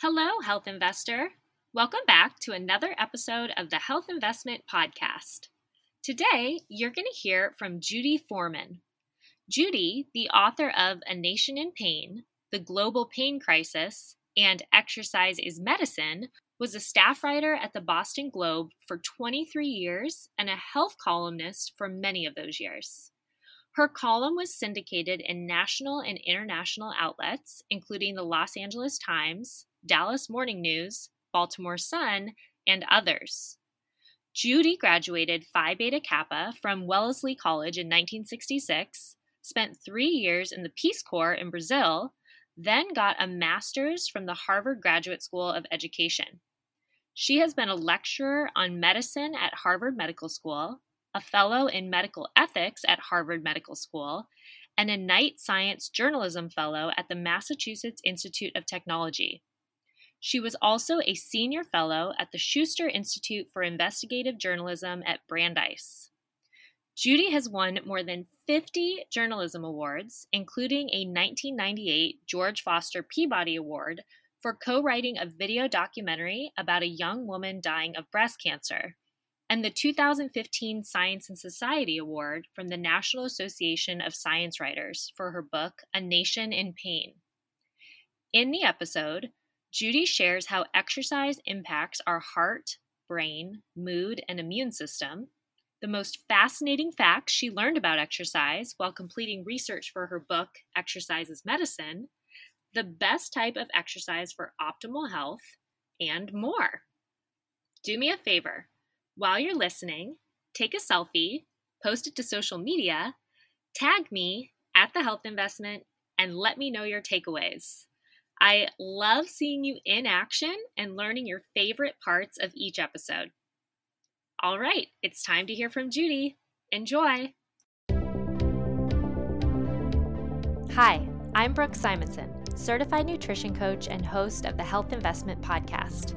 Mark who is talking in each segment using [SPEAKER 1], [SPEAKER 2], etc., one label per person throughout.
[SPEAKER 1] Hello, health investor. Welcome back to another episode of the Health Investment Podcast. Today, you're going to hear from Judy Foreman. Judy, the author of A Nation in Pain, The Global Pain Crisis, and Exercise is Medicine, was a staff writer at the Boston Globe for 23 years and a health columnist for many of those years. Her column was syndicated in national and international outlets, including the Los Angeles Times, Dallas Morning News, Baltimore Sun, and others. Judy graduated Phi Beta Kappa from Wellesley College in 1966, spent three years in the Peace Corps in Brazil, then got a master's from the Harvard Graduate School of Education. She has been a lecturer on medicine at Harvard Medical School, a fellow in medical ethics at Harvard Medical School, and a Knight Science Journalism Fellow at the Massachusetts Institute of Technology. She was also a senior fellow at the Schuster Institute for Investigative Journalism at Brandeis. Judy has won more than 50 journalism awards, including a 1998 George Foster Peabody Award for co writing a video documentary about a young woman dying of breast cancer, and the 2015 Science and Society Award from the National Association of Science Writers for her book, A Nation in Pain. In the episode, Judy shares how exercise impacts our heart, brain, mood, and immune system, the most fascinating facts she learned about exercise while completing research for her book, Exercise is Medicine, the best type of exercise for optimal health, and more. Do me a favor. While you're listening, take a selfie, post it to social media, tag me at the health investment, and let me know your takeaways. I love seeing you in action and learning your favorite parts of each episode. All right, it's time to hear from Judy. Enjoy. Hi, I'm Brooke Simonson, certified nutrition coach and host of the Health Investment Podcast.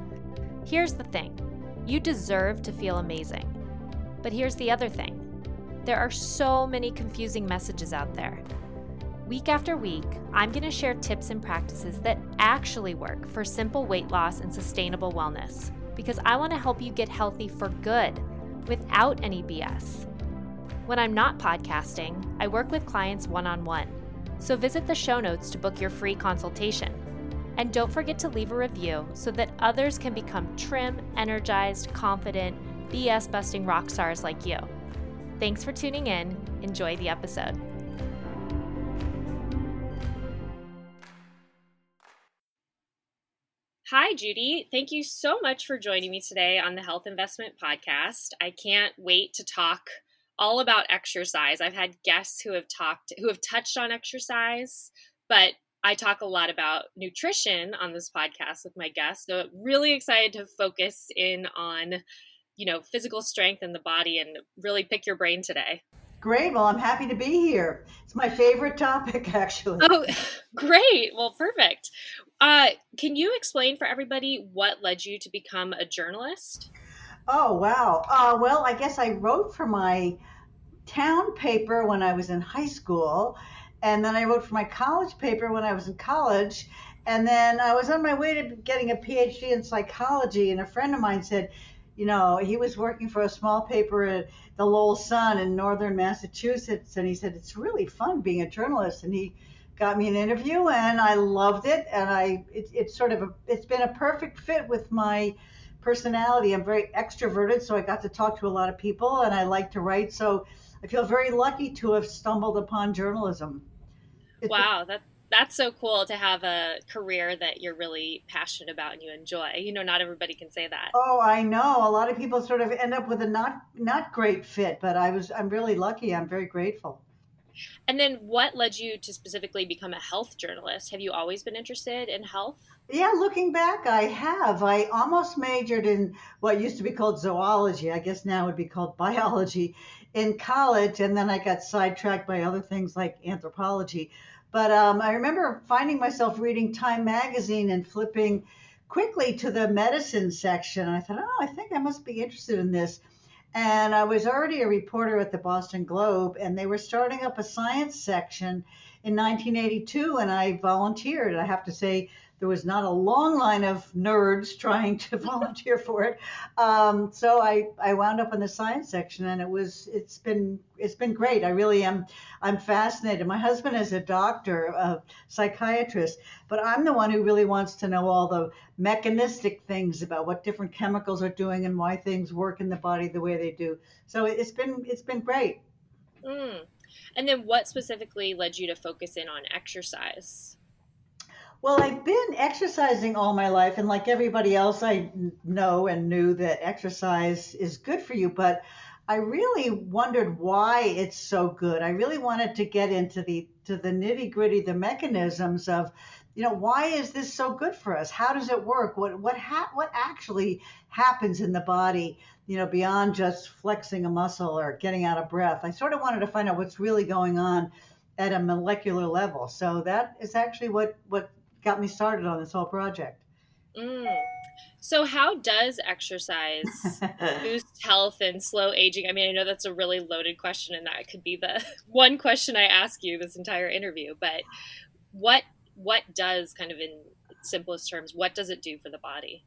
[SPEAKER 1] Here's the thing you deserve to feel amazing. But here's the other thing there are so many confusing messages out there. Week after week, I'm going to share tips and practices that actually work for simple weight loss and sustainable wellness because I want to help you get healthy for good without any BS. When I'm not podcasting, I work with clients one on one. So visit the show notes to book your free consultation. And don't forget to leave a review so that others can become trim, energized, confident, BS busting rock stars like you. Thanks for tuning in. Enjoy the episode. Hi, Judy. Thank you so much for joining me today on the Health Investment Podcast. I can't wait to talk all about exercise. I've had guests who have talked, who have touched on exercise, but I talk a lot about nutrition on this podcast with my guests. So, really excited to focus in on, you know, physical strength in the body and really pick your brain today.
[SPEAKER 2] Great. Well, I'm happy to be here. It's my favorite topic, actually.
[SPEAKER 1] Oh, great. Well, perfect. Uh, can you explain for everybody what led you to become a journalist?
[SPEAKER 2] Oh, wow. Uh, well, I guess I wrote for my town paper when I was in high school, and then I wrote for my college paper when I was in college. And then I was on my way to getting a PhD in psychology, and a friend of mine said, you know, he was working for a small paper at the Lowell Sun in northern Massachusetts, and he said it's really fun being a journalist, and he got me an interview, and I loved it, and I it, it's sort of a it's been a perfect fit with my personality. I'm very extroverted, so I got to talk to a lot of people, and I like to write, so I feel very lucky to have stumbled upon journalism.
[SPEAKER 1] Wow, that that's so cool to have a career that you're really passionate about and you enjoy. You know, not everybody can say that.
[SPEAKER 2] Oh, I know. A lot of people sort of end up with a not not great fit, but I was I'm really lucky. I'm very grateful.
[SPEAKER 1] And then what led you to specifically become a health journalist? Have you always been interested in health?
[SPEAKER 2] Yeah, looking back, I have. I almost majored in what used to be called zoology. I guess now would be called biology in college, and then I got sidetracked by other things like anthropology. But um, I remember finding myself reading Time magazine and flipping quickly to the medicine section. And I thought, oh, I think I must be interested in this. And I was already a reporter at the Boston Globe, and they were starting up a science section in 1982, and I volunteered. I have to say, there was not a long line of nerds trying to volunteer for it. Um, so I, I wound up in the science section, and it was it's been it's been great. I really am I'm fascinated. My husband is a doctor, a psychiatrist, but I'm the one who really wants to know all the mechanistic things about what different chemicals are doing and why things work in the body the way they do. So it's been it's been great.
[SPEAKER 1] Mm. And then, what specifically led you to focus in on exercise?
[SPEAKER 2] Well, I've been exercising all my life, and like everybody else, I know and knew that exercise is good for you, but I really wondered why it's so good. I really wanted to get into the to the nitty gritty, the mechanisms of, you know, why is this so good for us? How does it work? What what ha- what actually happens in the body? You know, beyond just flexing a muscle or getting out of breath. I sort of wanted to find out what's really going on at a molecular level. So that is actually what what got me started on this whole project.
[SPEAKER 1] Mm. So, how does exercise boost health and slow aging? I mean, I know that's a really loaded question, and that could be the one question I ask you this entire interview. But what what does kind of in simplest terms, what does it do for the body?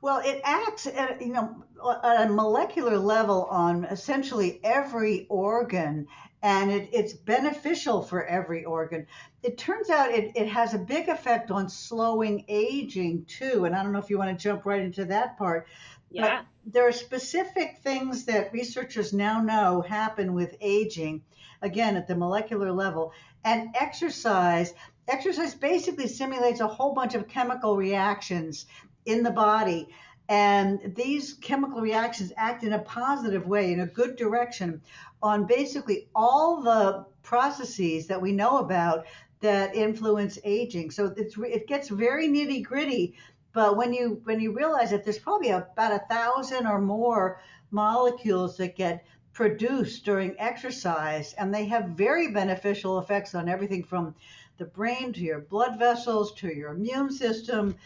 [SPEAKER 2] Well, it acts at you know at a molecular level on essentially every organ and it, it's beneficial for every organ. It turns out it, it has a big effect on slowing aging too. And I don't know if you want to jump right into that part.
[SPEAKER 1] Yeah.
[SPEAKER 2] But there are specific things that researchers now know happen with aging, again, at the molecular level. And exercise, exercise basically simulates a whole bunch of chemical reactions in the body. And these chemical reactions act in a positive way, in a good direction, on basically all the processes that we know about that influence aging. So it gets very nitty gritty, but when you when you realize that there's probably about a thousand or more molecules that get produced during exercise, and they have very beneficial effects on everything from the brain to your blood vessels to your immune system,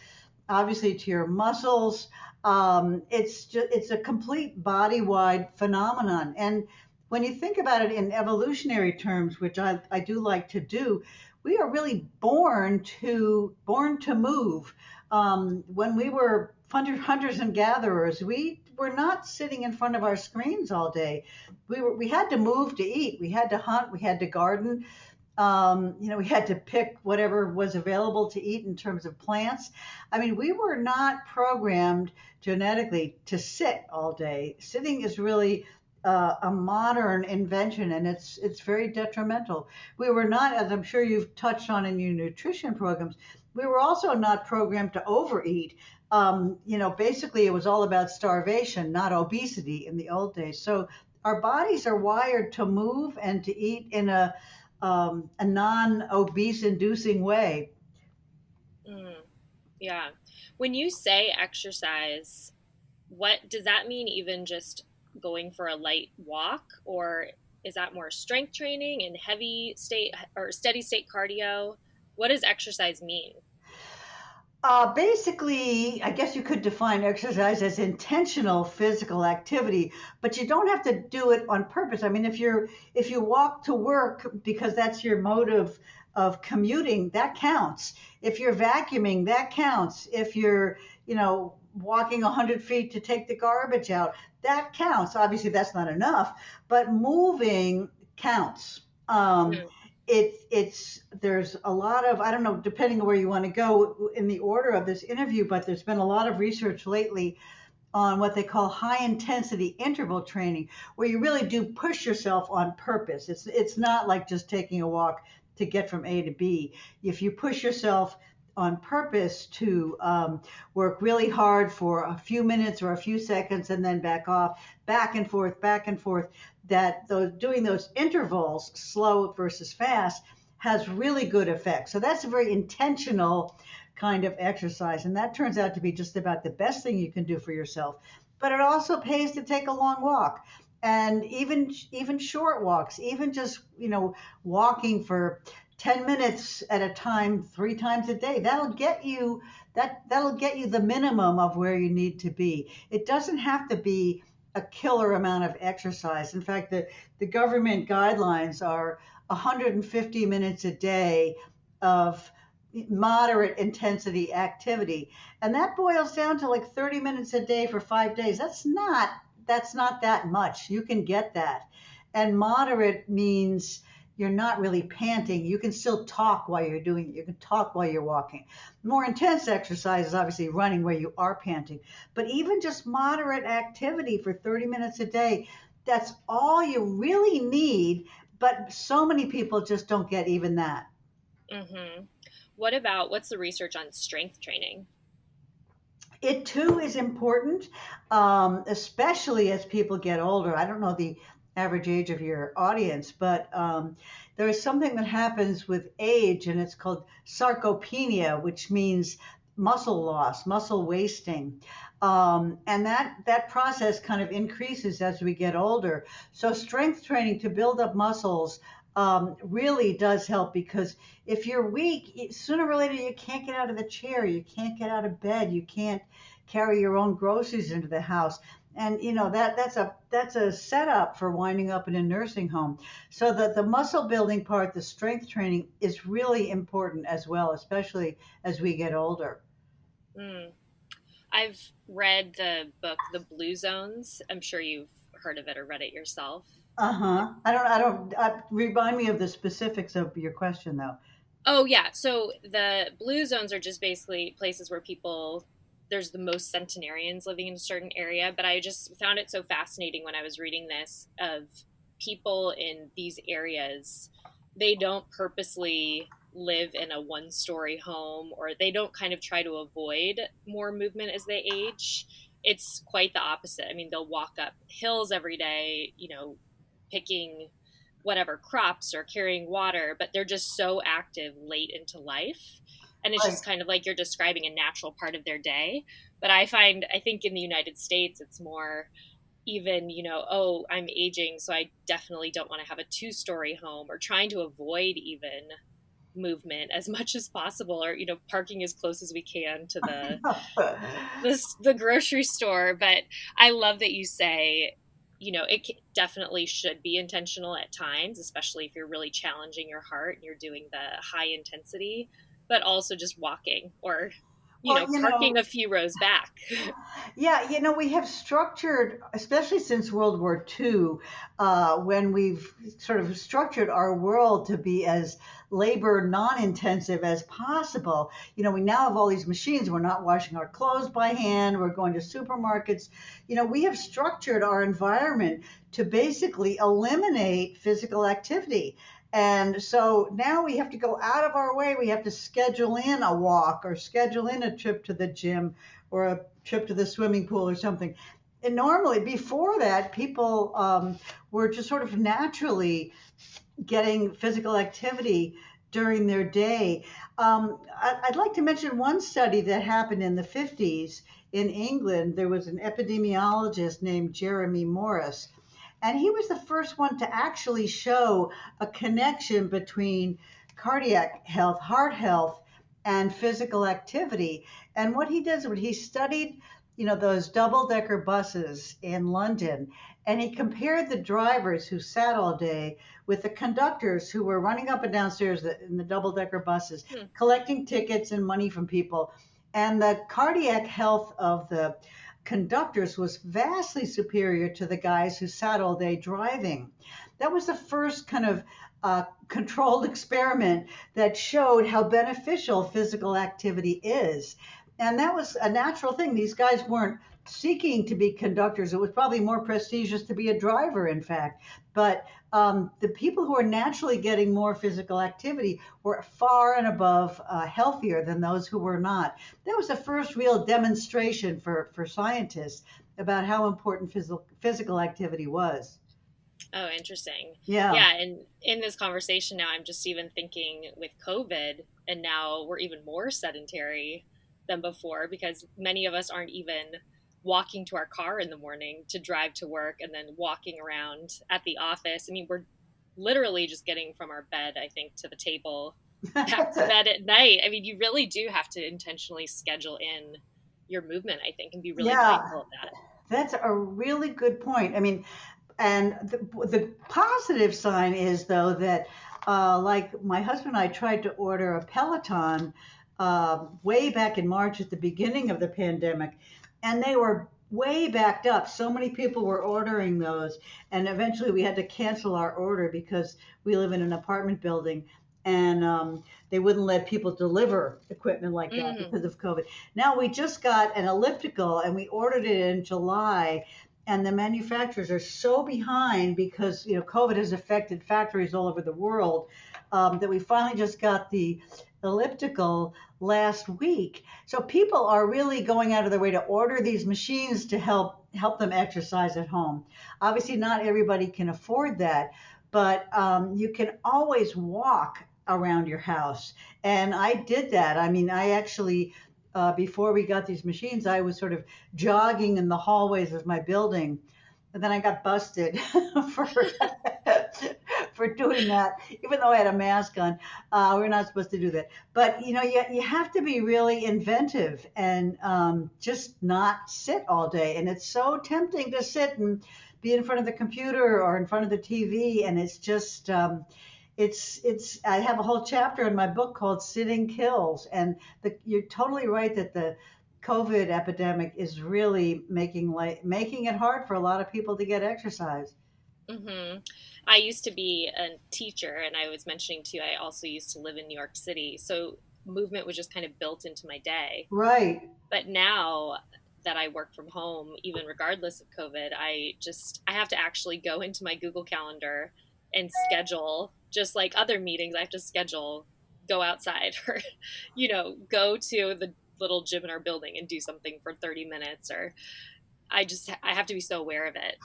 [SPEAKER 2] obviously to your muscles. Um, it's just it's a complete body wide phenomenon, and when you think about it in evolutionary terms, which I, I do like to do, we are really born to born to move. Um, when we were hunters and gatherers, we were not sitting in front of our screens all day. We were we had to move to eat. We had to hunt. We had to garden. Um, you know, we had to pick whatever was available to eat in terms of plants. I mean, we were not programmed genetically to sit all day. Sitting is really uh, a modern invention and it's it's very detrimental. We were not, as I'm sure you've touched on in your nutrition programs, we were also not programmed to overeat. Um, you know, basically it was all about starvation, not obesity in the old days. So our bodies are wired to move and to eat in a um, a non-obese inducing way.
[SPEAKER 1] Mm, yeah. When you say exercise, what does that mean? Even just going for a light walk or is that more strength training and heavy state or steady state cardio? What does exercise mean?
[SPEAKER 2] Uh, basically, I guess you could define exercise as intentional physical activity, but you don't have to do it on purpose. I mean, if you're if you walk to work because that's your mode of, commuting, that counts. If you're vacuuming, that counts. If you're you know walking 100 feet to take the garbage out, that counts. Obviously, that's not enough, but moving counts. Um, mm-hmm. It's it's there's a lot of I don't know depending on where you want to go in the order of this interview, but there's been a lot of research lately on what they call high intensity interval training, where you really do push yourself on purpose. It's it's not like just taking a walk to get from A to B. If you push yourself on purpose to um, work really hard for a few minutes or a few seconds and then back off, back and forth, back and forth. That those doing those intervals, slow versus fast, has really good effects. So that's a very intentional kind of exercise, and that turns out to be just about the best thing you can do for yourself. But it also pays to take a long walk and even even short walks even just you know walking for 10 minutes at a time three times a day that'll get you that that'll get you the minimum of where you need to be it doesn't have to be a killer amount of exercise in fact the, the government guidelines are 150 minutes a day of moderate intensity activity. And that boils down to like 30 minutes a day for five days. That's not that's not that much. You can get that. And moderate means you're not really panting. You can still talk while you're doing it. You can talk while you're walking. More intense exercise is obviously running where you are panting. But even just moderate activity for 30 minutes a day, that's all you really need. But so many people just don't get even that.
[SPEAKER 1] Mm-hmm. What about what's the research on strength training?
[SPEAKER 2] It too is important, um, especially as people get older. I don't know the average age of your audience, but um, there is something that happens with age, and it's called sarcopenia, which means muscle loss, muscle wasting. Um, and that that process kind of increases as we get older. So strength training to build up muscles um, really does help because if you're weak, sooner or later you can't get out of the chair, you can't get out of bed, you can't carry your own groceries into the house. And you know that that's a that's a setup for winding up in a nursing home. So that the muscle building part, the strength training, is really important as well, especially as we get older.
[SPEAKER 1] Mm. I've read the book The Blue Zones. I'm sure you've heard of it or read it yourself.
[SPEAKER 2] Uh huh. I don't. I don't. Uh, remind me of the specifics of your question, though.
[SPEAKER 1] Oh yeah. So the blue zones are just basically places where people there's the most centenarians living in a certain area. But I just found it so fascinating when I was reading this of people in these areas. They don't purposely live in a one story home or they don't kind of try to avoid more movement as they age. It's quite the opposite. I mean, they'll walk up hills every day, you know, picking whatever crops or carrying water, but they're just so active late into life. And it's just kind of like you're describing a natural part of their day. But I find, I think in the United States, it's more even, you know, oh, I'm aging, so I definitely don't want to have a two story home or trying to avoid even movement as much as possible or you know parking as close as we can to the the, the grocery store. But i love that you say you know, it definitely should be intentional at times, especially if you're really challenging your heart and you're doing the high intensity, but also just walking or you well, know, you parking know, a few rows back.
[SPEAKER 2] Yeah, you know, we have structured, especially since World War II, uh, when we've sort of structured our world to be as labor non-intensive as possible. You know, we now have all these machines. We're not washing our clothes by hand. We're going to supermarkets. You know, we have structured our environment to basically eliminate physical activity. And so now we have to go out of our way. We have to schedule in a walk or schedule in a trip to the gym or a trip to the swimming pool or something. And normally, before that, people um, were just sort of naturally getting physical activity during their day. Um, I'd like to mention one study that happened in the 50s in England. There was an epidemiologist named Jeremy Morris, and he was the first one to actually show a connection between cardiac health, heart health, and physical activity. And what he does, when he studied, you know, those double decker buses in London, and he compared the drivers who sat all day with the conductors who were running up and downstairs in the double decker buses, hmm. collecting tickets and money from people. And the cardiac health of the conductors was vastly superior to the guys who sat all day driving. That was the first kind of uh, controlled experiment that showed how beneficial physical activity is. And that was a natural thing. These guys weren't seeking to be conductors. It was probably more prestigious to be a driver, in fact. But um, the people who are naturally getting more physical activity were far and above uh, healthier than those who were not. That was the first real demonstration for, for scientists about how important physical, physical activity was.
[SPEAKER 1] Oh, interesting.
[SPEAKER 2] Yeah.
[SPEAKER 1] Yeah. And in this conversation now, I'm just even thinking with COVID, and now we're even more sedentary than before because many of us aren't even walking to our car in the morning to drive to work and then walking around at the office. I mean, we're literally just getting from our bed, I think, to the table, back to bed at night. I mean, you really do have to intentionally schedule in your movement, I think, and be really yeah, mindful of that.
[SPEAKER 2] That's a really good point. I mean, and the, the positive sign is, though, that uh, like my husband and I tried to order a Peloton uh, way back in March at the beginning of the pandemic, and they were way backed up. So many people were ordering those, and eventually we had to cancel our order because we live in an apartment building and um, they wouldn't let people deliver equipment like that mm. because of COVID. Now we just got an elliptical and we ordered it in July, and the manufacturers are so behind because you know COVID has affected factories all over the world um, that we finally just got the elliptical last week. So people are really going out of their way to order these machines to help help them exercise at home. Obviously, not everybody can afford that, but um, you can always walk around your house. And I did that. I mean, I actually, uh, before we got these machines, I was sort of jogging in the hallways of my building. And then I got busted for for doing that, even though I had a mask on. Uh, we're not supposed to do that. But you know, you, you have to be really inventive and um, just not sit all day. And it's so tempting to sit and be in front of the computer or in front of the TV, and it's just um, it's it's I have a whole chapter in my book called Sitting Kills, and the, you're totally right that the COVID epidemic is really making like making it hard for a lot of people to get exercise.
[SPEAKER 1] Mm-hmm. I used to be a teacher, and I was mentioning to you, I also used to live in New York City, so movement was just kind of built into my day.
[SPEAKER 2] Right.
[SPEAKER 1] But now that I work from home, even regardless of COVID, I just I have to actually go into my Google Calendar and schedule just like other meetings, I have to schedule go outside or, you know, go to the little gym in our building and do something for 30 minutes or I just I have to be so aware of it.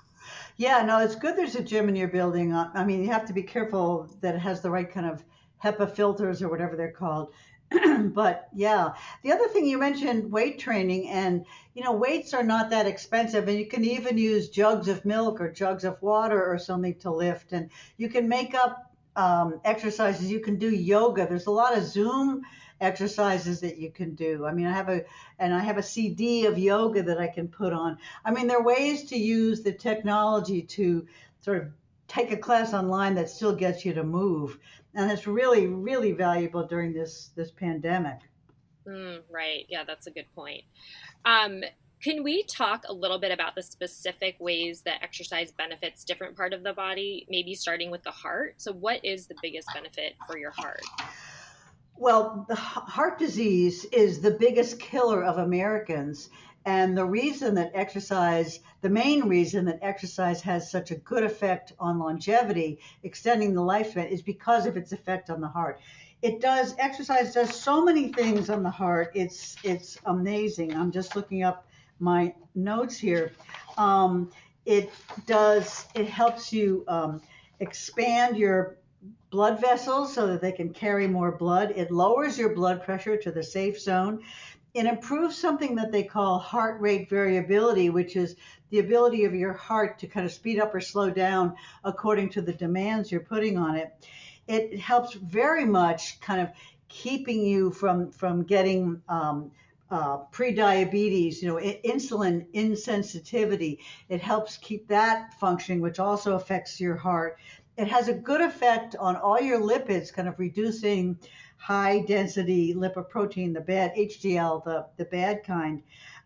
[SPEAKER 2] Yeah, no, it's good there's a gym in your building. Uh, I mean, you have to be careful that it has the right kind of HEPA filters or whatever they're called. but yeah, the other thing you mentioned weight training, and you know, weights are not that expensive, and you can even use jugs of milk or jugs of water or something to lift, and you can make up um, exercises. You can do yoga. There's a lot of Zoom exercises that you can do. I mean, I have a and I have a CD of yoga that I can put on. I mean, there are ways to use the technology to sort of take a class online that still gets you to move, and it's really really valuable during this this pandemic.
[SPEAKER 1] Mm, right. Yeah, that's a good point. Um, can we talk a little bit about the specific ways that exercise benefits different part of the body, maybe starting with the heart? So what is the biggest benefit for your heart?
[SPEAKER 2] Well, the heart disease is the biggest killer of Americans. And the reason that exercise, the main reason that exercise has such a good effect on longevity, extending the lifespan, is because of its effect on the heart. It does exercise does so many things on the heart. It's it's amazing. I'm just looking up my notes here. Um, it does, it helps you um, expand your blood vessels so that they can carry more blood. It lowers your blood pressure to the safe zone. It improves something that they call heart rate variability, which is the ability of your heart to kind of speed up or slow down according to the demands you're putting on it. It helps very much kind of keeping you from from getting um, uh, prediabetes, you know, insulin insensitivity. It helps keep that functioning, which also affects your heart. It has a good effect on all your lipids, kind of reducing high density lipoprotein, the bad HDL, the, the bad kind.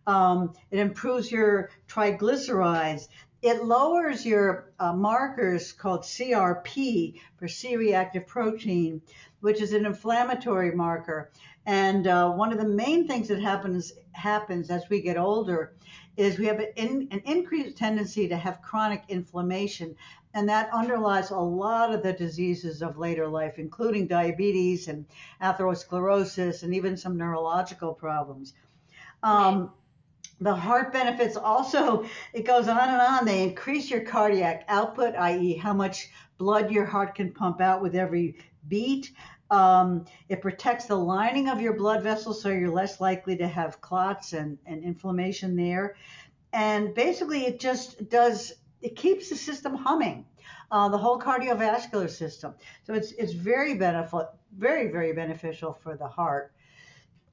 [SPEAKER 2] Um, it improves your triglycerides. It lowers your uh, markers called CRP for C reactive protein, which is an inflammatory marker. And uh, one of the main things that happens happens as we get older is we have an, in, an increased tendency to have chronic inflammation, and that underlies a lot of the diseases of later life, including diabetes and atherosclerosis, and even some neurological problems. Um, the heart benefits also it goes on and on they increase your cardiac output i.e how much blood your heart can pump out with every beat um, it protects the lining of your blood vessels so you're less likely to have clots and, and inflammation there. And basically, it just does, it keeps the system humming. Uh, the whole cardiovascular system. So it's it's very beneficial, very very beneficial for the heart.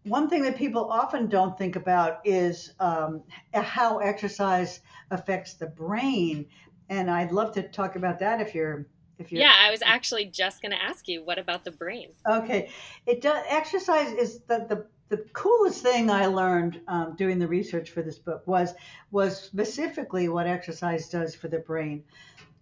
[SPEAKER 2] One thing that people often don't think about is um, how exercise affects the brain, and I'd love to talk about that if you're If
[SPEAKER 1] yeah, I was actually just going to ask you, what about the brain?
[SPEAKER 2] Okay, it does. Exercise is the the the coolest thing I learned um, doing the research for this book was was specifically what exercise does for the brain.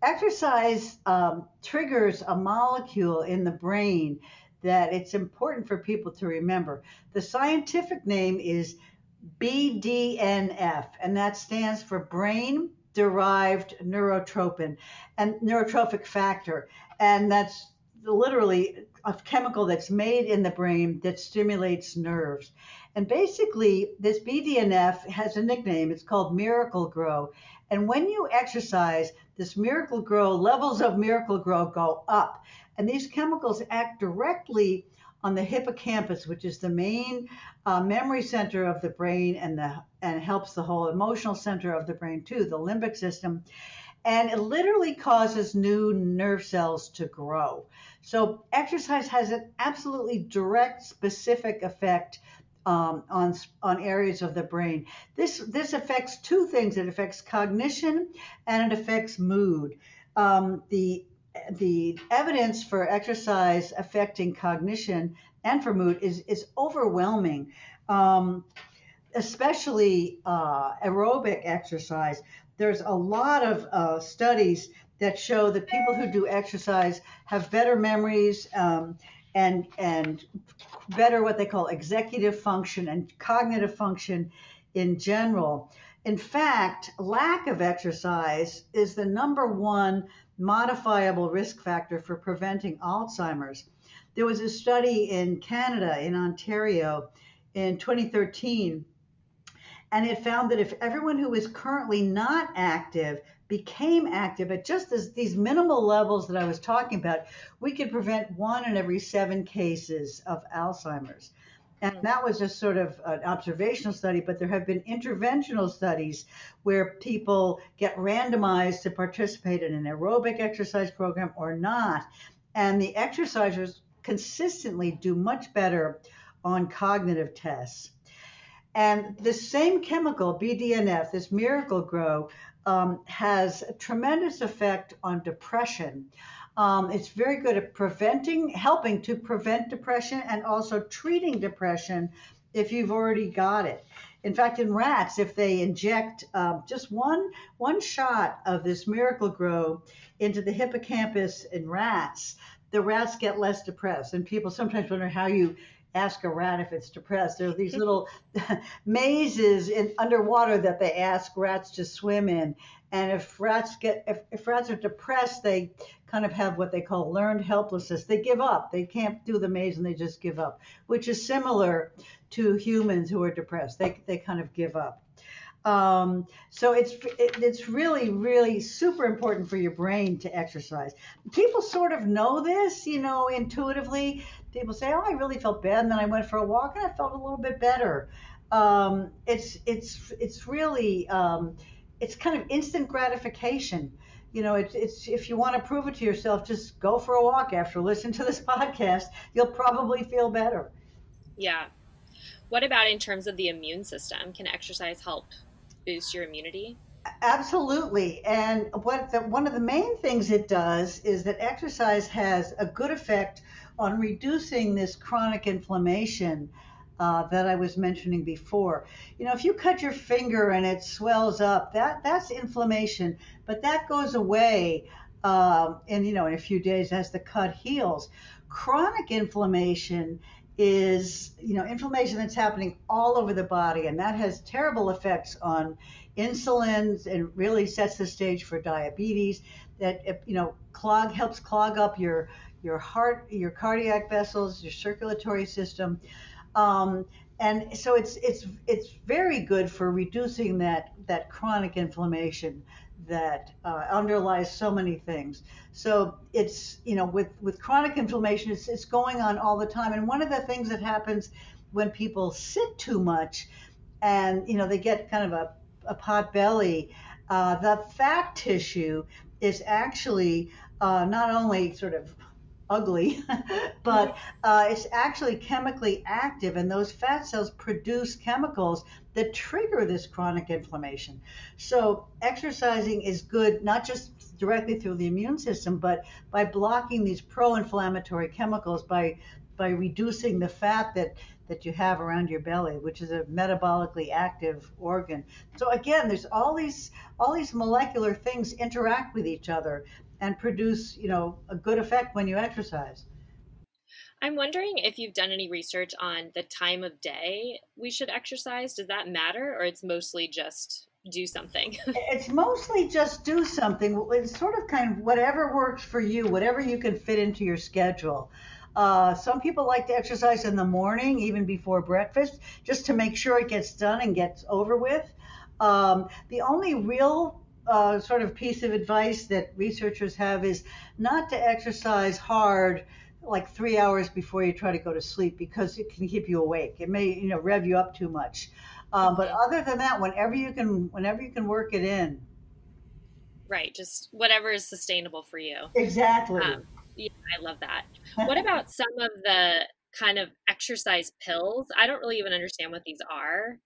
[SPEAKER 2] Exercise um, triggers a molecule in the brain that it's important for people to remember. The scientific name is BDNF, and that stands for brain derived neurotropin and neurotrophic factor. And that's literally a chemical that's made in the brain that stimulates nerves. And basically, this BDNF has a nickname. It's called Miracle-Gro. And when you exercise, this Miracle-Gro, levels of Miracle-Gro go up. And these chemicals act directly on the hippocampus, which is the main uh, memory center of the brain and the and helps the whole emotional center of the brain too, the limbic system. And it literally causes new nerve cells to grow. So exercise has an absolutely direct, specific effect um, on on areas of the brain. This this affects two things. It affects cognition and it affects mood. Um, the the evidence for exercise affecting cognition and for mood is is overwhelming, um, especially uh, aerobic exercise. There's a lot of uh, studies that show that people who do exercise have better memories um, and and better what they call executive function and cognitive function in general. In fact, lack of exercise is the number one modifiable risk factor for preventing Alzheimer's. There was a study in Canada, in Ontario, in 2013, and it found that if everyone who is currently not active became active at just as these minimal levels that I was talking about, we could prevent one in every seven cases of Alzheimer's. And hmm. that was just sort of an observational study, but there have been interventional studies where people get randomized to participate in an aerobic exercise program or not. And the exercisers consistently do much better on cognitive tests. And the same chemical, BDNF, this Miracle-Gro, um, has a tremendous effect on depression. Um, it's very good at preventing, helping to prevent depression and also treating depression if you've already got it. In fact, in rats, if they inject uh, just one one shot of this Miracle-Gro into the hippocampus in rats, the rats get less depressed. And people sometimes wonder how you ask a rat if it's depressed. There are these little mazes in underwater that they ask rats to swim in. And if rats get if, if rats are depressed, they kind of have what they call learned helplessness. They give up. They can't do the maze and they just give up, which is similar to humans who are depressed. They they kind of give up. Um, so it's it, it's really really super important for your brain to exercise. People sort of know this, you know, intuitively. People say, "Oh, I really felt bad," and then I went for a walk and I felt a little bit better. Um, it's it's it's really um, it's kind of instant gratification. You know, it's it's if you want to prove it to yourself, just go for a walk after listen to this podcast. You'll probably feel better.
[SPEAKER 1] Yeah. What about in terms of the immune system? Can exercise help boost your immunity?
[SPEAKER 2] Absolutely. And what the, one of the main things it does is that exercise has a good effect on reducing this chronic inflammation uh, that I was mentioning before. You know, if you cut your finger and it swells up, that that's inflammation, but that goes away in you know in a few days as the cut heals. Chronic inflammation is you know inflammation that's happening all over the body and that has terrible effects on insulin and really sets the stage for diabetes that you know clog helps clog up your your heart your cardiac vessels your circulatory system um, and so it's it's it's very good for reducing that that chronic inflammation that uh, underlies so many things. So it's you know with with chronic inflammation, it's it's going on all the time. And one of the things that happens when people sit too much, and you know they get kind of a, a pot belly, uh, the fat tissue is actually uh, not only sort of ugly, but uh, it's actually chemically active, and those fat cells produce chemicals that trigger this chronic inflammation. So, exercising is good not just directly through the immune system, but by blocking these pro-inflammatory chemicals by by reducing the fat that that you have around your belly, which is a metabolically active organ. So again, there's all these all these molecular things interact with each other and produce, you know, a good effect when you exercise.
[SPEAKER 1] I'm wondering if you've done any research on the time of day we should exercise. Does that matter or it's mostly just do something?
[SPEAKER 2] it's mostly just do something. It's sort of kind of whatever works for you, whatever you can fit into your schedule. Uh, some people like to exercise in the morning, even before breakfast, just to make sure it gets done and gets over with. Um, the only real uh, sort of piece of advice that researchers have is not to exercise hard like three hours before you try to go to sleep because it can keep you awake. It may you know rev you up too much. Uh, but other than that, whenever you can, whenever you can work it in.
[SPEAKER 1] Right, just whatever is sustainable for you.
[SPEAKER 2] Exactly. Um,
[SPEAKER 1] yeah, I love that. What about some of the kind of exercise pills? I don't really even understand what these are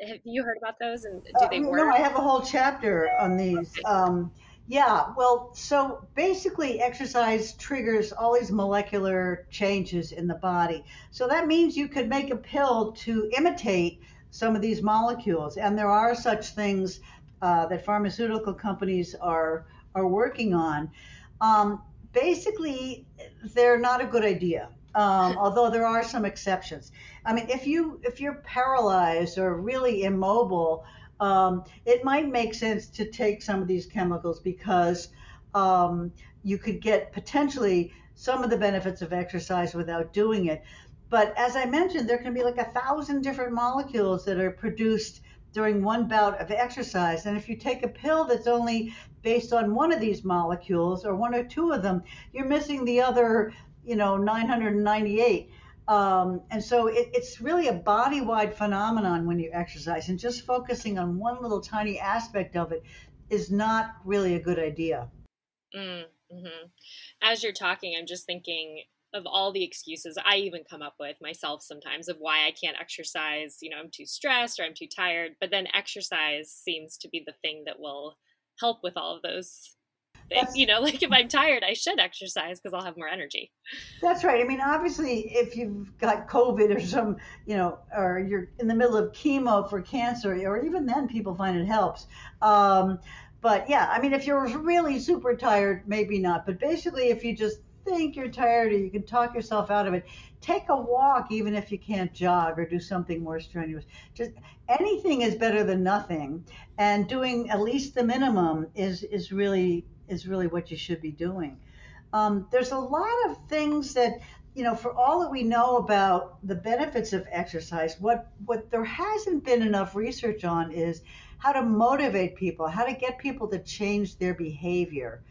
[SPEAKER 1] have you heard about those and do uh, they work?
[SPEAKER 2] No, I have a whole chapter on these. Um, yeah, well, so basically, exercise triggers all these molecular changes in the body. So that means you could make a pill to imitate some of these molecules, and there are such things uh, that pharmaceutical companies are are working on. Um, basically, they're not a good idea um, although there are some exceptions. I mean, if you if you're paralyzed or really immobile, um, it might make sense to take some of these chemicals because um, you could get potentially some of the benefits of exercise without doing it. But as I mentioned, there can be like a thousand different molecules that are produced during one bout of exercise. And if you take a pill that's only based on one of these molecules or one or two of them, you're missing the other you know 998 um, and so it, it's really a body-wide phenomenon when you exercise and just focusing on one little tiny aspect of it is not really a good idea
[SPEAKER 1] mm-hmm. as you're talking i'm just thinking of all the excuses I even come up with myself sometimes of why I can't exercise. You know, I'm too stressed or I'm too tired. But then exercise seems to be the thing that will help with all of those if, you know, like if I'm tired, I should exercise because I'll have more energy.
[SPEAKER 2] That's right. I mean, obviously, if you've got COVID or some, you know, or you're in the middle of chemo for cancer, or even then, people find it helps. Um, but yeah, I mean, if you're really super tired, maybe not. But basically, if you just think you're tired or you can talk yourself out of it, take a walk even if you can't jog or do something more strenuous. Just anything is better than nothing, and doing at least the minimum is is really is really what you should be doing. Um, there's a lot of things that you know, for all that we know about the benefits of exercise, what what there hasn't been enough research on is how to motivate people, how to get people to change their behavior,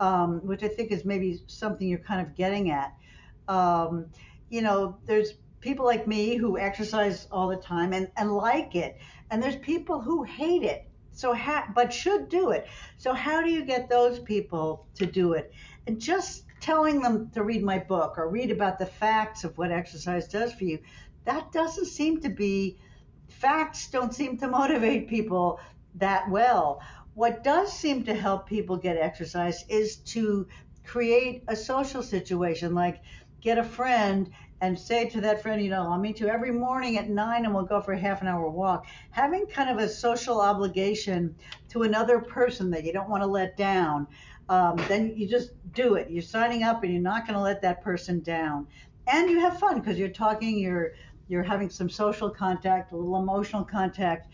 [SPEAKER 2] um, which I think is maybe something you're kind of getting at. Um, you know, there's people like me who exercise all the time and, and like it, and there's people who hate it so, ha- but should do it. So, how do you get those people to do it? And just telling them to read my book or read about the facts of what exercise does for you, that doesn't seem to be, facts don't seem to motivate people that well. What does seem to help people get exercise is to create a social situation, like get a friend and say to that friend, you know, I'll meet you every morning at nine and we'll go for a half an hour walk. Having kind of a social obligation to another person that you don't want to let down, um, then you just do it. You're signing up and you're not going to let that person down. And you have fun because you're talking, you're you're having some social contact, a little emotional contact,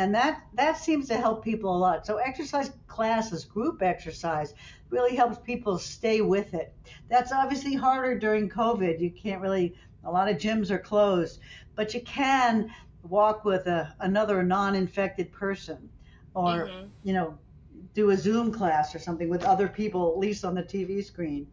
[SPEAKER 2] and that that seems to help people a lot. So exercise classes, group exercise, really helps people stay with it. That's obviously harder during COVID. You can't really, a lot of gyms are closed, but you can walk with a, another non infected person or, mm-hmm. you know, do a Zoom class or something with other people, at least on the TV screen.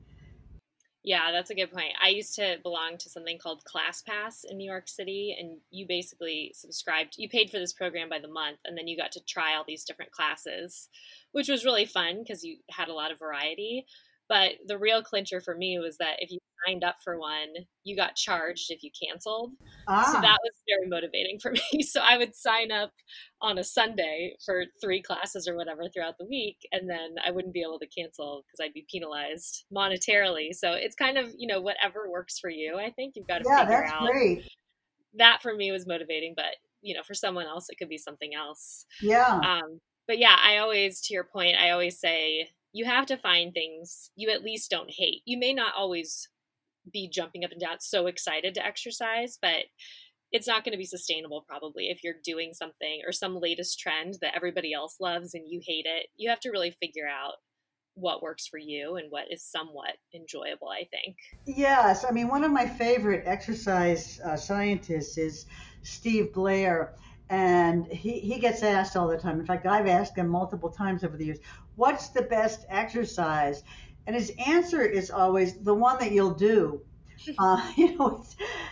[SPEAKER 1] Yeah, that's a good point. I used to belong to something called ClassPass in New York City, and you basically subscribed, you paid for this program by the month, and then you got to try all these different classes, which was really fun because you had a lot of variety. But the real clincher for me was that if you signed up for one, you got charged if you canceled. Ah. So that was very motivating for me. So I would sign up on a Sunday for three classes or whatever throughout the week, and then I wouldn't be able to cancel because I'd be penalized monetarily. So it's kind of, you know, whatever works for you. I think you've got to
[SPEAKER 2] yeah,
[SPEAKER 1] figure
[SPEAKER 2] that's
[SPEAKER 1] out.
[SPEAKER 2] Great.
[SPEAKER 1] That for me was motivating, but you know, for someone else, it could be something else.
[SPEAKER 2] Yeah.
[SPEAKER 1] Um, but yeah, I always, to your point, I always say you have to find things you at least don't hate. You may not always be jumping up and down so excited to exercise, but it's not going to be sustainable probably if you're doing something or some latest trend that everybody else loves and you hate it. You have to really figure out what works for you and what is somewhat enjoyable, I think.
[SPEAKER 2] Yes. I mean, one of my favorite exercise uh, scientists is Steve Blair. And he, he gets asked all the time. In fact, I've asked him multiple times over the years, what's the best exercise? And his answer is always the one that you'll do. Uh, you know,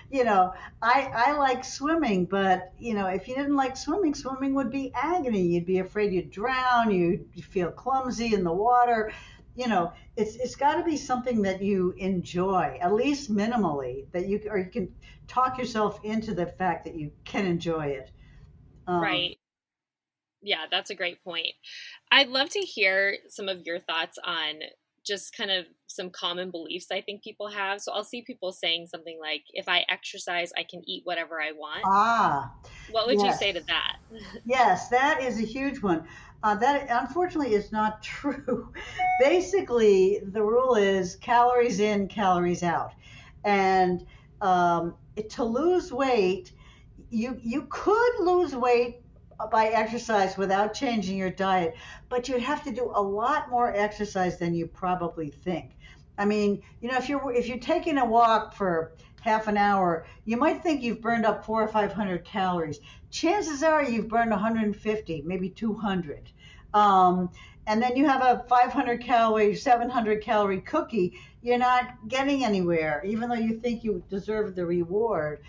[SPEAKER 2] you know, I I like swimming, but you know, if you didn't like swimming, swimming would be agony. You'd be afraid you'd drown. You'd feel clumsy in the water. You know, it's it's got to be something that you enjoy, at least minimally, that you or you can talk yourself into the fact that you can enjoy it.
[SPEAKER 1] Um, right. Yeah, that's a great point. I'd love to hear some of your thoughts on just kind of some common beliefs I think people have. So I'll see people saying something like, if I exercise, I can eat whatever I want.
[SPEAKER 2] Ah.
[SPEAKER 1] What would yes. you say to that?
[SPEAKER 2] yes, that is a huge one. Uh, that unfortunately is not true. Basically, the rule is calories in, calories out. And um, to lose weight, you you could lose weight by exercise without changing your diet, but you'd have to do a lot more exercise than you probably think. I mean, you know, if you're if you're taking a walk for half an hour, you might think you've burned up four or five hundred calories. Chances are you've burned 150, maybe 200. Um, and then you have a 500 calorie, 700 calorie cookie. You're not getting anywhere, even though you think you deserve the reward.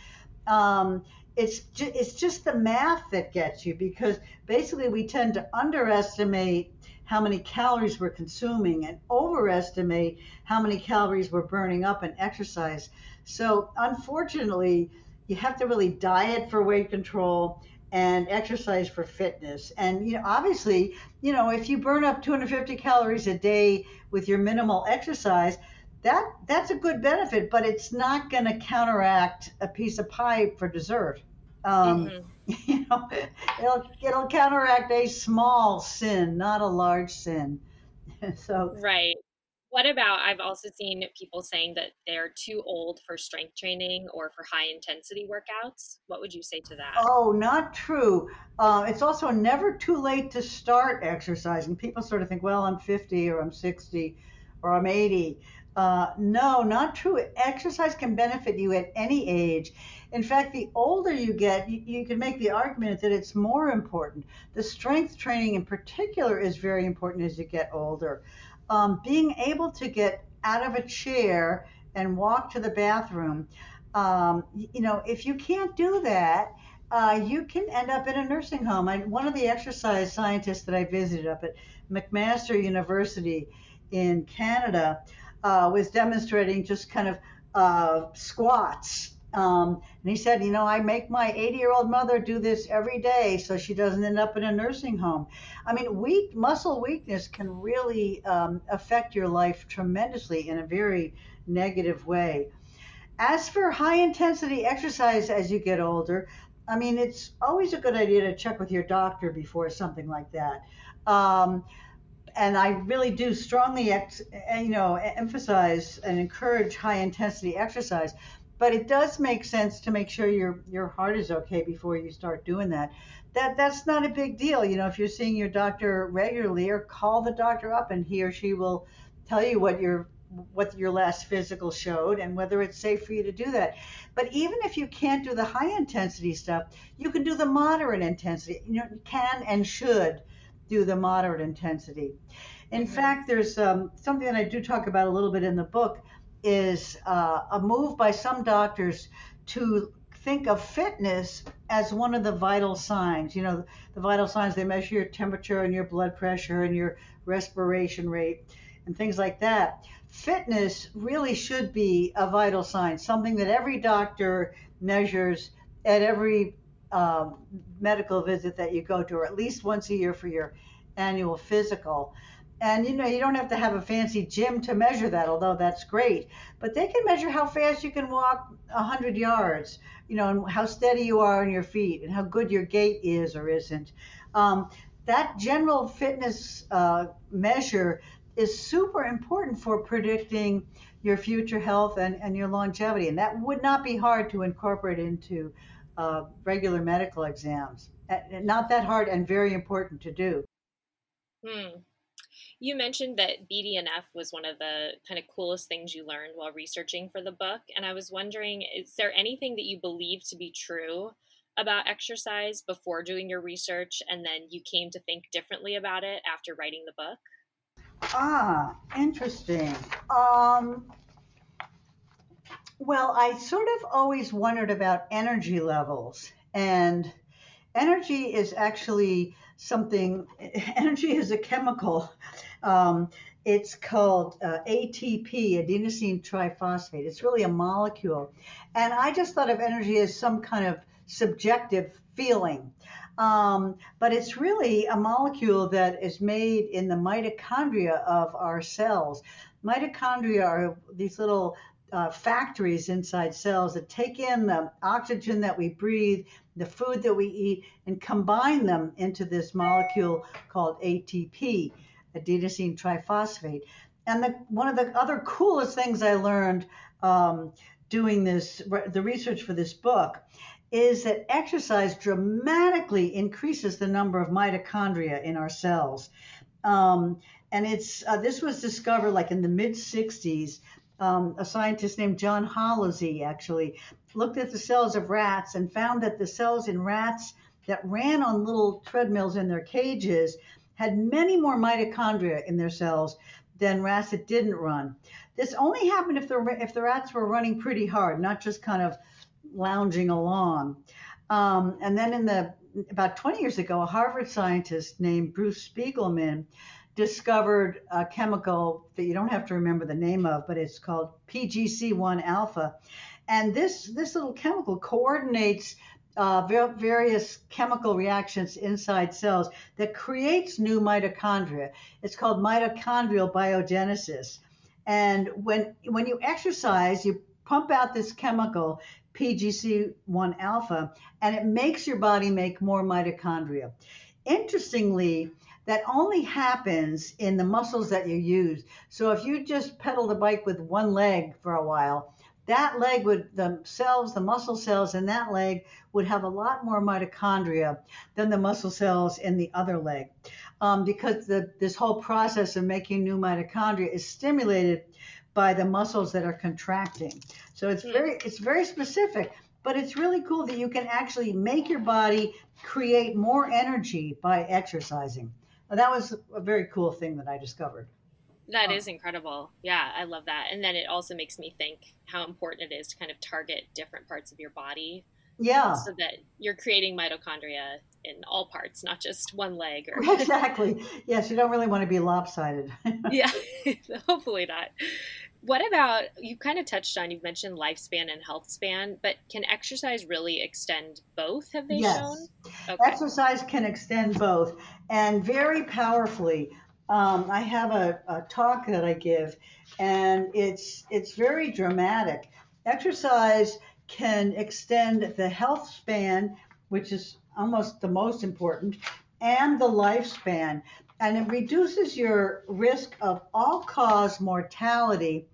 [SPEAKER 2] Um, it's ju- it's just the math that gets you because basically we tend to underestimate how many calories we're consuming and overestimate how many calories we're burning up in exercise. So unfortunately, you have to really diet for weight control and exercise for fitness. And you know, obviously, you know, if you burn up 250 calories a day with your minimal exercise, that that's a good benefit, but it's not going to counteract a piece of pie for dessert. Um, mm-hmm. You know, it'll it'll counteract a small sin, not a large sin. so
[SPEAKER 1] right. What about? I've also seen people saying that they're too old for strength training or for high intensity workouts. What would you say to that?
[SPEAKER 2] Oh, not true. Uh, it's also never too late to start exercising. People sort of think, well, I'm 50 or I'm 60 or I'm 80. Uh, no, not true. Exercise can benefit you at any age. In fact, the older you get, you, you, can make the argument that it's more important. The strength training, in particular, is very important as you get older. Um, being able to get out of a chair and walk to the bathroom, um, you know, if you can't do that, uh, you can end up in a nursing home. I, one of the exercise scientists that I visited up at McMaster University in Canada uh, was demonstrating just kind of uh, squats. Um, and he said, you know, I make my 80 year old mother do this every day so she doesn't end up in a nursing home. I mean, weak muscle weakness can really um, affect your life tremendously in a very negative way. As for high intensity exercise as you get older, I mean, it's always a good idea to check with your doctor before something like that. Um, and I really do strongly, ex, eh, you know, emphasize and encourage high intensity exercise. But it does make sense to make sure your your heart is okay before you start doing that. That that's not a big deal. You know, if you're seeing your doctor regularly, or call the doctor up, and he or she will tell you what your what your last physical showed and whether it's safe for you to do that. But even if you can't do the high intensity stuff, you can do the moderate intensity. You know, can and should do the moderate intensity. In mm-hmm. fact, there's um, something that I do talk about a little bit in the book is uh, a move by some doctors to think of fitness as one of the vital signs. You know, the vital signs they measure your temperature and your blood pressure and your respiration rate. and things like that. Fitness really should be a vital sign, something that every doctor measures at every uh, medical visit that you go to, or at least once a year for your annual physical. And you know, you don't have to have a fancy gym to measure that, although that's great. But they can measure how fast you can walk 100 yards, you know, and how steady you are on your feet, and how good your gait is or isn't. Um, that general fitness uh, measure is super important for predicting your future health and, and your longevity. And that would not be hard to incorporate into uh, regular medical exams. Not that hard and very important to do.
[SPEAKER 1] Hmm. You mentioned that BDNF was one of the kind of coolest things you learned while researching for the book. And I was wondering is there anything that you believe to be true about exercise before doing your research and then you came to think differently about it after writing the book?
[SPEAKER 2] Ah, interesting. Um, well, I sort of always wondered about energy levels. And energy is actually something, energy is a chemical. Um, it's called uh, ATP, adenosine triphosphate. It's really a molecule. And I just thought of energy as some kind of subjective feeling. Um, but it's really a molecule that is made in the mitochondria of our cells. Mitochondria are these little uh, factories inside cells that take in the oxygen that we breathe, the food that we eat, and combine them into this molecule called ATP, adenosine triphosphate. And the, one of the other coolest things I learned um, doing this, the research for this book, is that exercise dramatically increases the number of mitochondria in our cells. Um, and it's uh, this was discovered like in the mid 60s. Um, a scientist named John Holloszy actually looked at the cells of rats and found that the cells in rats that ran on little treadmills in their cages had many more mitochondria in their cells than rats that didn't run. This only happened if the if the rats were running pretty hard, not just kind of lounging along. Um, and then in the about 20 years ago, a Harvard scientist named Bruce Spiegelman discovered a chemical that you don't have to remember the name of, but it's called PGC1 alpha. And this this little chemical coordinates uh, various chemical reactions inside cells that creates new mitochondria. It's called mitochondrial biogenesis. And when when you exercise, you pump out this chemical PGC1 alpha, and it makes your body make more mitochondria. Interestingly, that only happens in the muscles that you use. So if you just pedal the bike with one leg for a while, that leg would, the cells, the muscle cells in that leg would have a lot more mitochondria than the muscle cells in the other leg. Um, because the, this whole process of making new mitochondria is stimulated by the muscles that are contracting. So it's hmm. very it's very specific, but it's really cool that you can actually make your body create more energy by exercising. That was a very cool thing that I discovered.
[SPEAKER 1] That um, is incredible. Yeah, I love that. And then it also makes me think how important it is to kind of target different parts of your body.
[SPEAKER 2] Yeah.
[SPEAKER 1] So that you're creating mitochondria in all parts, not just one leg or
[SPEAKER 2] Exactly. Yes, you don't really want to be lopsided.
[SPEAKER 1] yeah. Hopefully not. What about you kind of touched on, you've mentioned lifespan and health span, but can exercise really extend both? Have they
[SPEAKER 2] yes.
[SPEAKER 1] shown?
[SPEAKER 2] Okay. Exercise can extend both and very powerfully. Um, I have a, a talk that I give, and it's it's very dramatic. Exercise can extend the health span, which is almost the most important, and the lifespan. And it reduces your risk of all cause mortality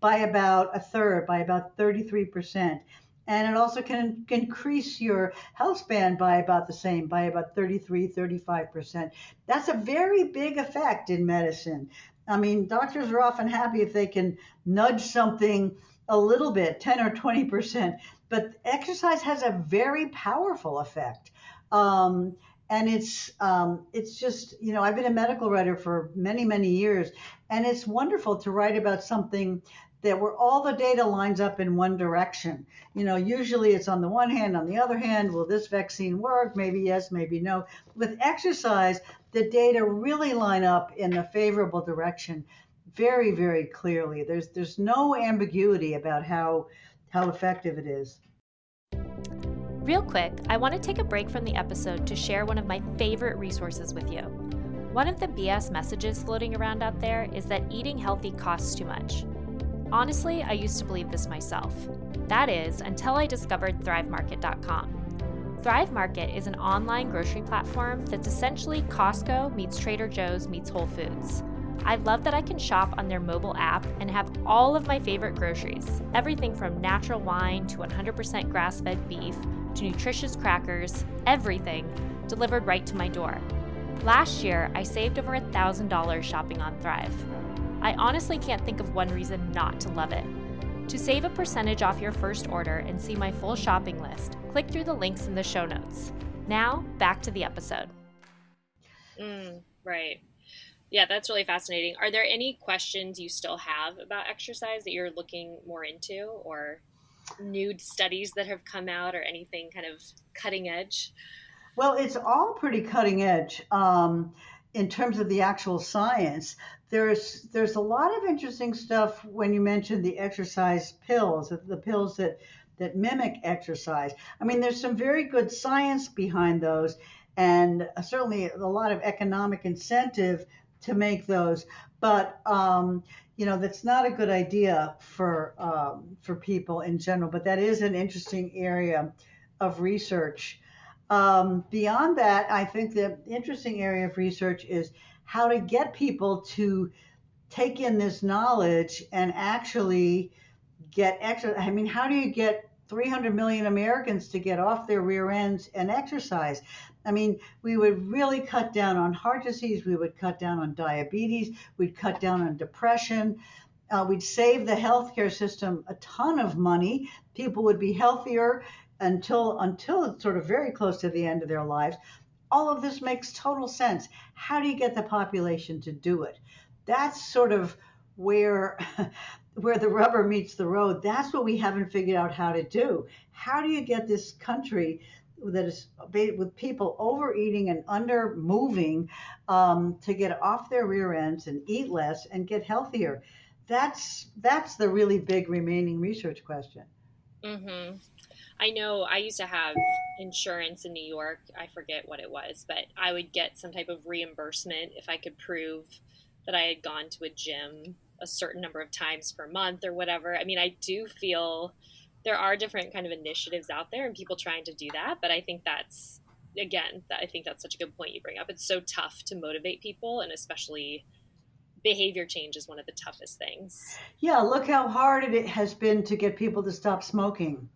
[SPEAKER 2] by about a third, by about 33%. And it also can increase your health span by about the same, by about 33, 35%. That's a very big effect in medicine. I mean, doctors are often happy if they can nudge something a little bit, 10 or 20%, but exercise has a very powerful effect. Um, and it's um, it's just you know I've been a medical writer for many many years, and it's wonderful to write about something that where all the data lines up in one direction. You know, usually it's on the one hand, on the other hand, will this vaccine work? Maybe yes, maybe no. With exercise, the data really line up in the favorable direction. very, very clearly. There's there's no ambiguity about how how effective it is.
[SPEAKER 1] Real quick, I want to take a break from the episode to share one of my favorite resources with you. One of the BS messages floating around out there is that eating healthy costs too much. Honestly, I used to believe this myself. That is, until I discovered ThriveMarket.com. Thrive Market is an online grocery platform that's essentially Costco meets Trader Joe's meets Whole Foods. I love that I can shop on their mobile app and have all of my favorite groceries everything from natural wine to 100% grass fed beef to nutritious crackers, everything delivered right to my door. Last year, I saved over $1,000 shopping on Thrive. I honestly can't think of one reason not to love it. To save a percentage off your first order and see my full shopping list, click through the links in the show notes. Now, back to the episode. Mm, right. Yeah, that's really fascinating. Are there any questions you still have about exercise that you're looking more into or new studies that have come out or anything kind of cutting edge?
[SPEAKER 2] Well, it's all pretty cutting edge um, in terms of the actual science. There's there's a lot of interesting stuff when you mentioned the exercise pills, the pills that that mimic exercise. I mean, there's some very good science behind those, and certainly a lot of economic incentive to make those. But um, you know, that's not a good idea for um, for people in general. But that is an interesting area of research. Um, beyond that, I think the interesting area of research is how to get people to take in this knowledge and actually get extra. I mean, how do you get 300 million Americans to get off their rear ends and exercise? I mean, we would really cut down on heart disease. We would cut down on diabetes. We'd cut down on depression. Uh, we'd save the healthcare system a ton of money. People would be healthier until until it's sort of very close to the end of their lives. All of this makes total sense. How do you get the population to do it? That's sort of where where the rubber meets the road. That's what we haven't figured out how to do. How do you get this country that is with people overeating and under moving um, to get off their rear ends and eat less and get healthier. That's that's the really big remaining research question.
[SPEAKER 1] Mm-hmm. I know I used to have insurance in New York. I forget what it was, but I would get some type of reimbursement if I could prove that I had gone to a gym a certain number of times per month or whatever. I mean, I do feel there are different kind of initiatives out there and people trying to do that but i think that's again i think that's such a good point you bring up it's so tough to motivate people and especially behavior change is one of the toughest things
[SPEAKER 2] yeah look how hard it has been to get people to stop smoking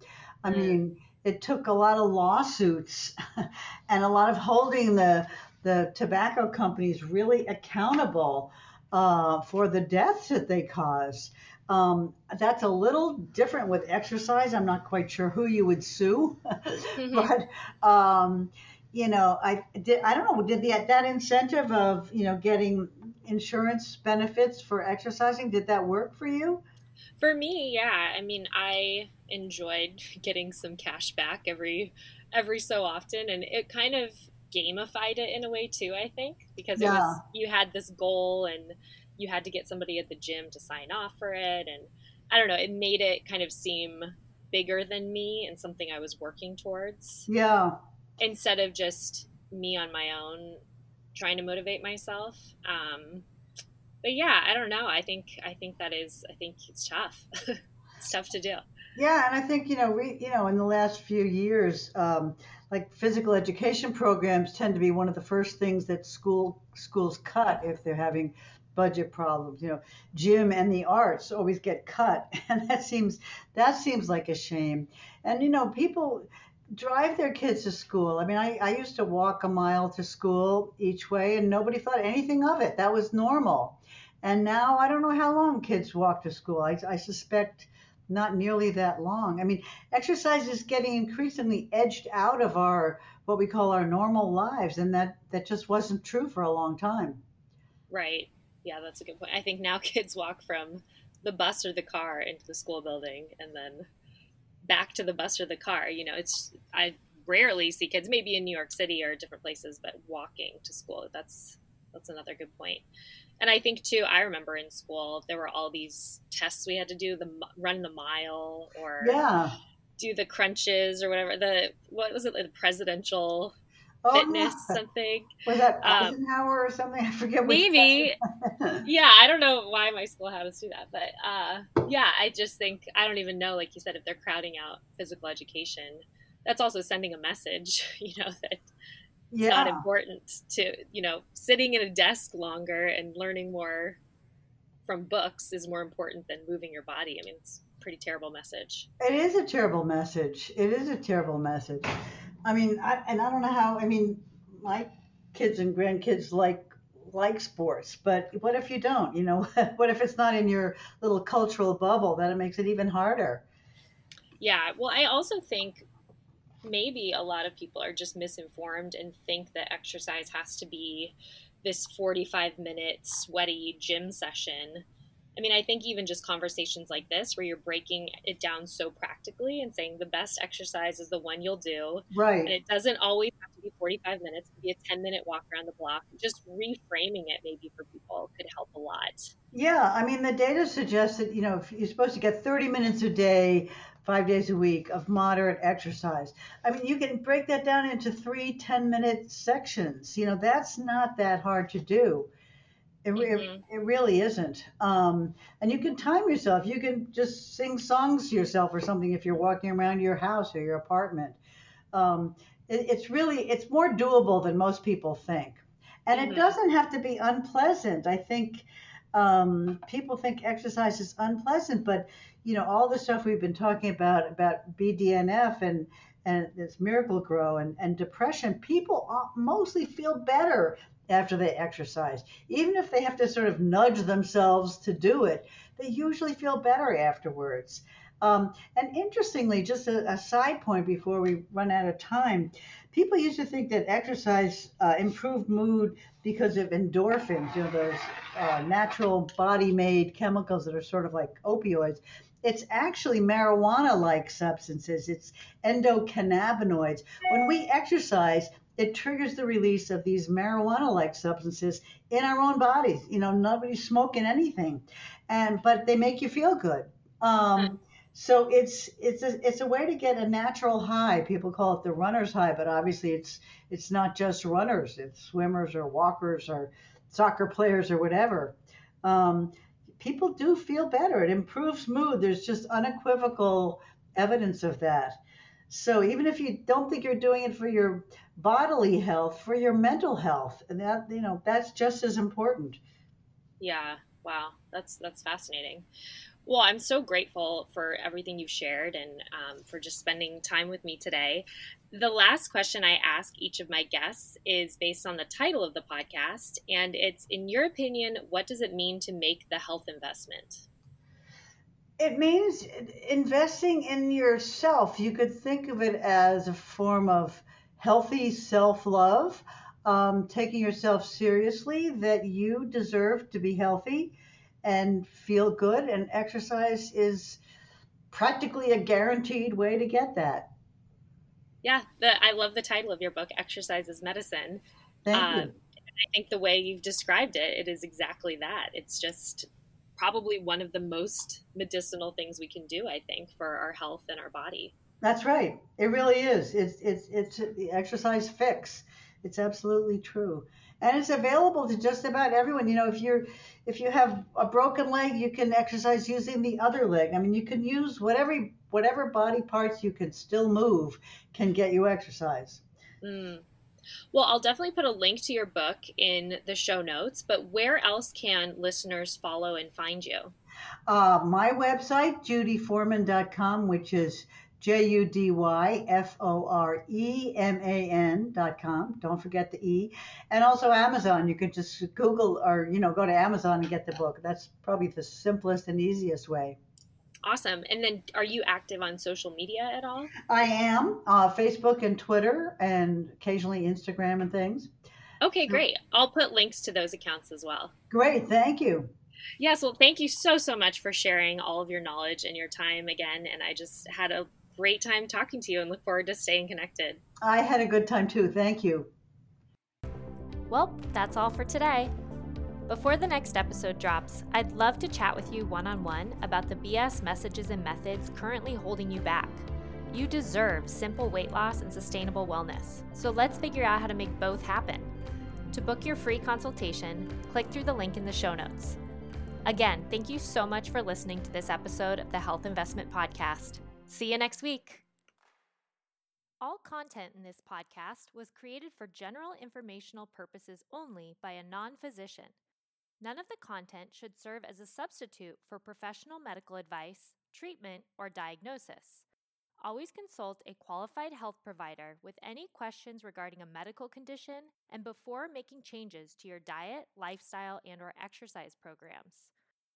[SPEAKER 2] i mm. mean it took a lot of lawsuits and a lot of holding the the tobacco companies really accountable uh, for the deaths that they caused. um, that's a little different with exercise. I'm not quite sure who you would sue, mm-hmm. but um, you know, I did. I don't know. Did the that incentive of you know getting insurance benefits for exercising did that work for you?
[SPEAKER 1] For me, yeah. I mean, I enjoyed getting some cash back every every so often, and it kind of gamified it in a way too. I think because it yeah. was you had this goal and you had to get somebody at the gym to sign off for it and i don't know it made it kind of seem bigger than me and something i was working towards
[SPEAKER 2] yeah
[SPEAKER 1] instead of just me on my own trying to motivate myself um, but yeah i don't know i think i think that is i think it's tough it's tough to do
[SPEAKER 2] yeah and i think you know we you know in the last few years um, like physical education programs tend to be one of the first things that school schools cut if they're having budget problems. You know, gym and the arts always get cut, and that seems that seems like a shame. And you know, people drive their kids to school. I mean, I, I used to walk a mile to school each way, and nobody thought anything of it. That was normal. And now I don't know how long kids walk to school. I, I suspect not nearly that long. I mean, exercise is getting increasingly edged out of our what we call our normal lives, and that that just wasn't true for a long time.
[SPEAKER 1] Right yeah, that's a good point. I think now kids walk from the bus or the car into the school building and then back to the bus or the car. You know, it's I rarely see kids, maybe in New York City or different places, but walking to school. That's that's another good point. And I think too, I remember in school there were all these tests we had to do the run the mile or
[SPEAKER 2] yeah
[SPEAKER 1] do the crunches or whatever the what was it the presidential oh, fitness yeah. something.
[SPEAKER 2] Was that Eisenhower um, or something? I forget
[SPEAKER 1] maybe. Yeah I don't know why my school had us do that but uh, yeah I just think I don't even know like you said if they're crowding out physical education. That's also sending a message you know that it's yeah. not important to you know sitting at a desk longer and learning more from books is more important than moving your body. I mean it's a pretty terrible message.
[SPEAKER 2] It is a terrible message. It is a terrible message i mean I, and i don't know how i mean my kids and grandkids like like sports but what if you don't you know what if it's not in your little cultural bubble then it makes it even harder
[SPEAKER 1] yeah well i also think maybe a lot of people are just misinformed and think that exercise has to be this 45 minute sweaty gym session. I mean, I think even just conversations like this, where you're breaking it down so practically and saying the best exercise is the one you'll do.
[SPEAKER 2] Right.
[SPEAKER 1] And it doesn't always have to be 45 minutes, it could be a 10 minute walk around the block. Just reframing it maybe for people could help a lot.
[SPEAKER 2] Yeah. I mean, the data suggests that, you know, if you're supposed to get 30 minutes a day five days a week of moderate exercise. I mean, you can break that down into three 10 minute sections. You know, that's not that hard to do. It, mm-hmm. it, it, really isn't. Um, and you can time yourself. You can just sing songs to yourself or something if you're walking around your house or your apartment. Um, it, it's really, it's more doable than most people think. And mm-hmm. it doesn't have to be unpleasant. I think um, people think exercise is unpleasant, but you know all the stuff we've been talking about about BDNF and and this Miracle-Gro and, and depression, people mostly feel better after they exercise. Even if they have to sort of nudge themselves to do it, they usually feel better afterwards. Um, and interestingly, just a, a, side point before we run out of time, people used to think that exercise uh, improved mood because of endorphins, you know, those uh, natural body made chemicals that are sort of like opioids. It's actually marijuana like substances, it's endocannabinoids. When we exercise, it triggers the release of these marijuana like substances in our own bodies. You know, nobody's smoking anything, and but they make you feel good. Um, so it's it's a it's a way to get a natural high. People call it the runner's high, but obviously it's it's not just runners. It's swimmers or walkers or soccer players or whatever. Um, people do feel better. It improves mood. There's just unequivocal evidence of that. So even if you don't think you're doing it for your bodily health, for your mental health, and that you know that's just as important.
[SPEAKER 1] Yeah. Wow. That's that's fascinating. Well, I'm so grateful for everything you've shared and um, for just spending time with me today. The last question I ask each of my guests is based on the title of the podcast, and it's In your opinion, what does it mean to make the health investment?
[SPEAKER 2] It means investing in yourself. You could think of it as a form of healthy self love, um, taking yourself seriously, that you deserve to be healthy and feel good. And exercise is practically a guaranteed way to get that.
[SPEAKER 1] Yeah, the, I love the title of your book, Exercise is Medicine.
[SPEAKER 2] Thank um, you.
[SPEAKER 1] I think the way you've described it, it is exactly that. It's just probably one of the most medicinal things we can do, I think, for our health and our body.
[SPEAKER 2] That's right. It really is. It's it's it's the exercise fix. It's absolutely true and it's available to just about everyone. You know, if you're if you have a broken leg, you can exercise using the other leg. I mean, you can use whatever whatever body parts you can still move can get you exercise.
[SPEAKER 1] Mm. Well, I'll definitely put a link to your book in the show notes, but where else can listeners follow and find you?
[SPEAKER 2] Uh, my website, judyforeman.com, which is J U D Y F O R E M A N dot com. Don't forget the E. And also Amazon. You can just Google or, you know, go to Amazon and get the book. That's probably the simplest and easiest way.
[SPEAKER 1] Awesome. And then are you active on social media at all?
[SPEAKER 2] I am. Uh, Facebook and Twitter and occasionally Instagram and things.
[SPEAKER 1] Okay, great. I'll put links to those accounts as well.
[SPEAKER 2] Great. Thank you.
[SPEAKER 1] Yes, well, thank you so, so much for sharing all of your knowledge and your time again. And I just had a great time talking to you and look forward to staying connected.
[SPEAKER 2] I had a good time too. Thank you.
[SPEAKER 1] Well, that's all for today. Before the next episode drops, I'd love to chat with you one on one about the BS messages and methods currently holding you back. You deserve simple weight loss and sustainable wellness, so let's figure out how to make both happen. To book your free consultation, click through the link in the show notes. Again, thank you so much for listening to this episode of the Health Investment Podcast. See you next week. All content in this podcast was created for general informational purposes only by a non physician. None of the content should serve as a substitute for professional medical advice, treatment, or diagnosis. Always consult a qualified health provider with any questions regarding a medical condition and before making changes to your diet, lifestyle, and or exercise programs.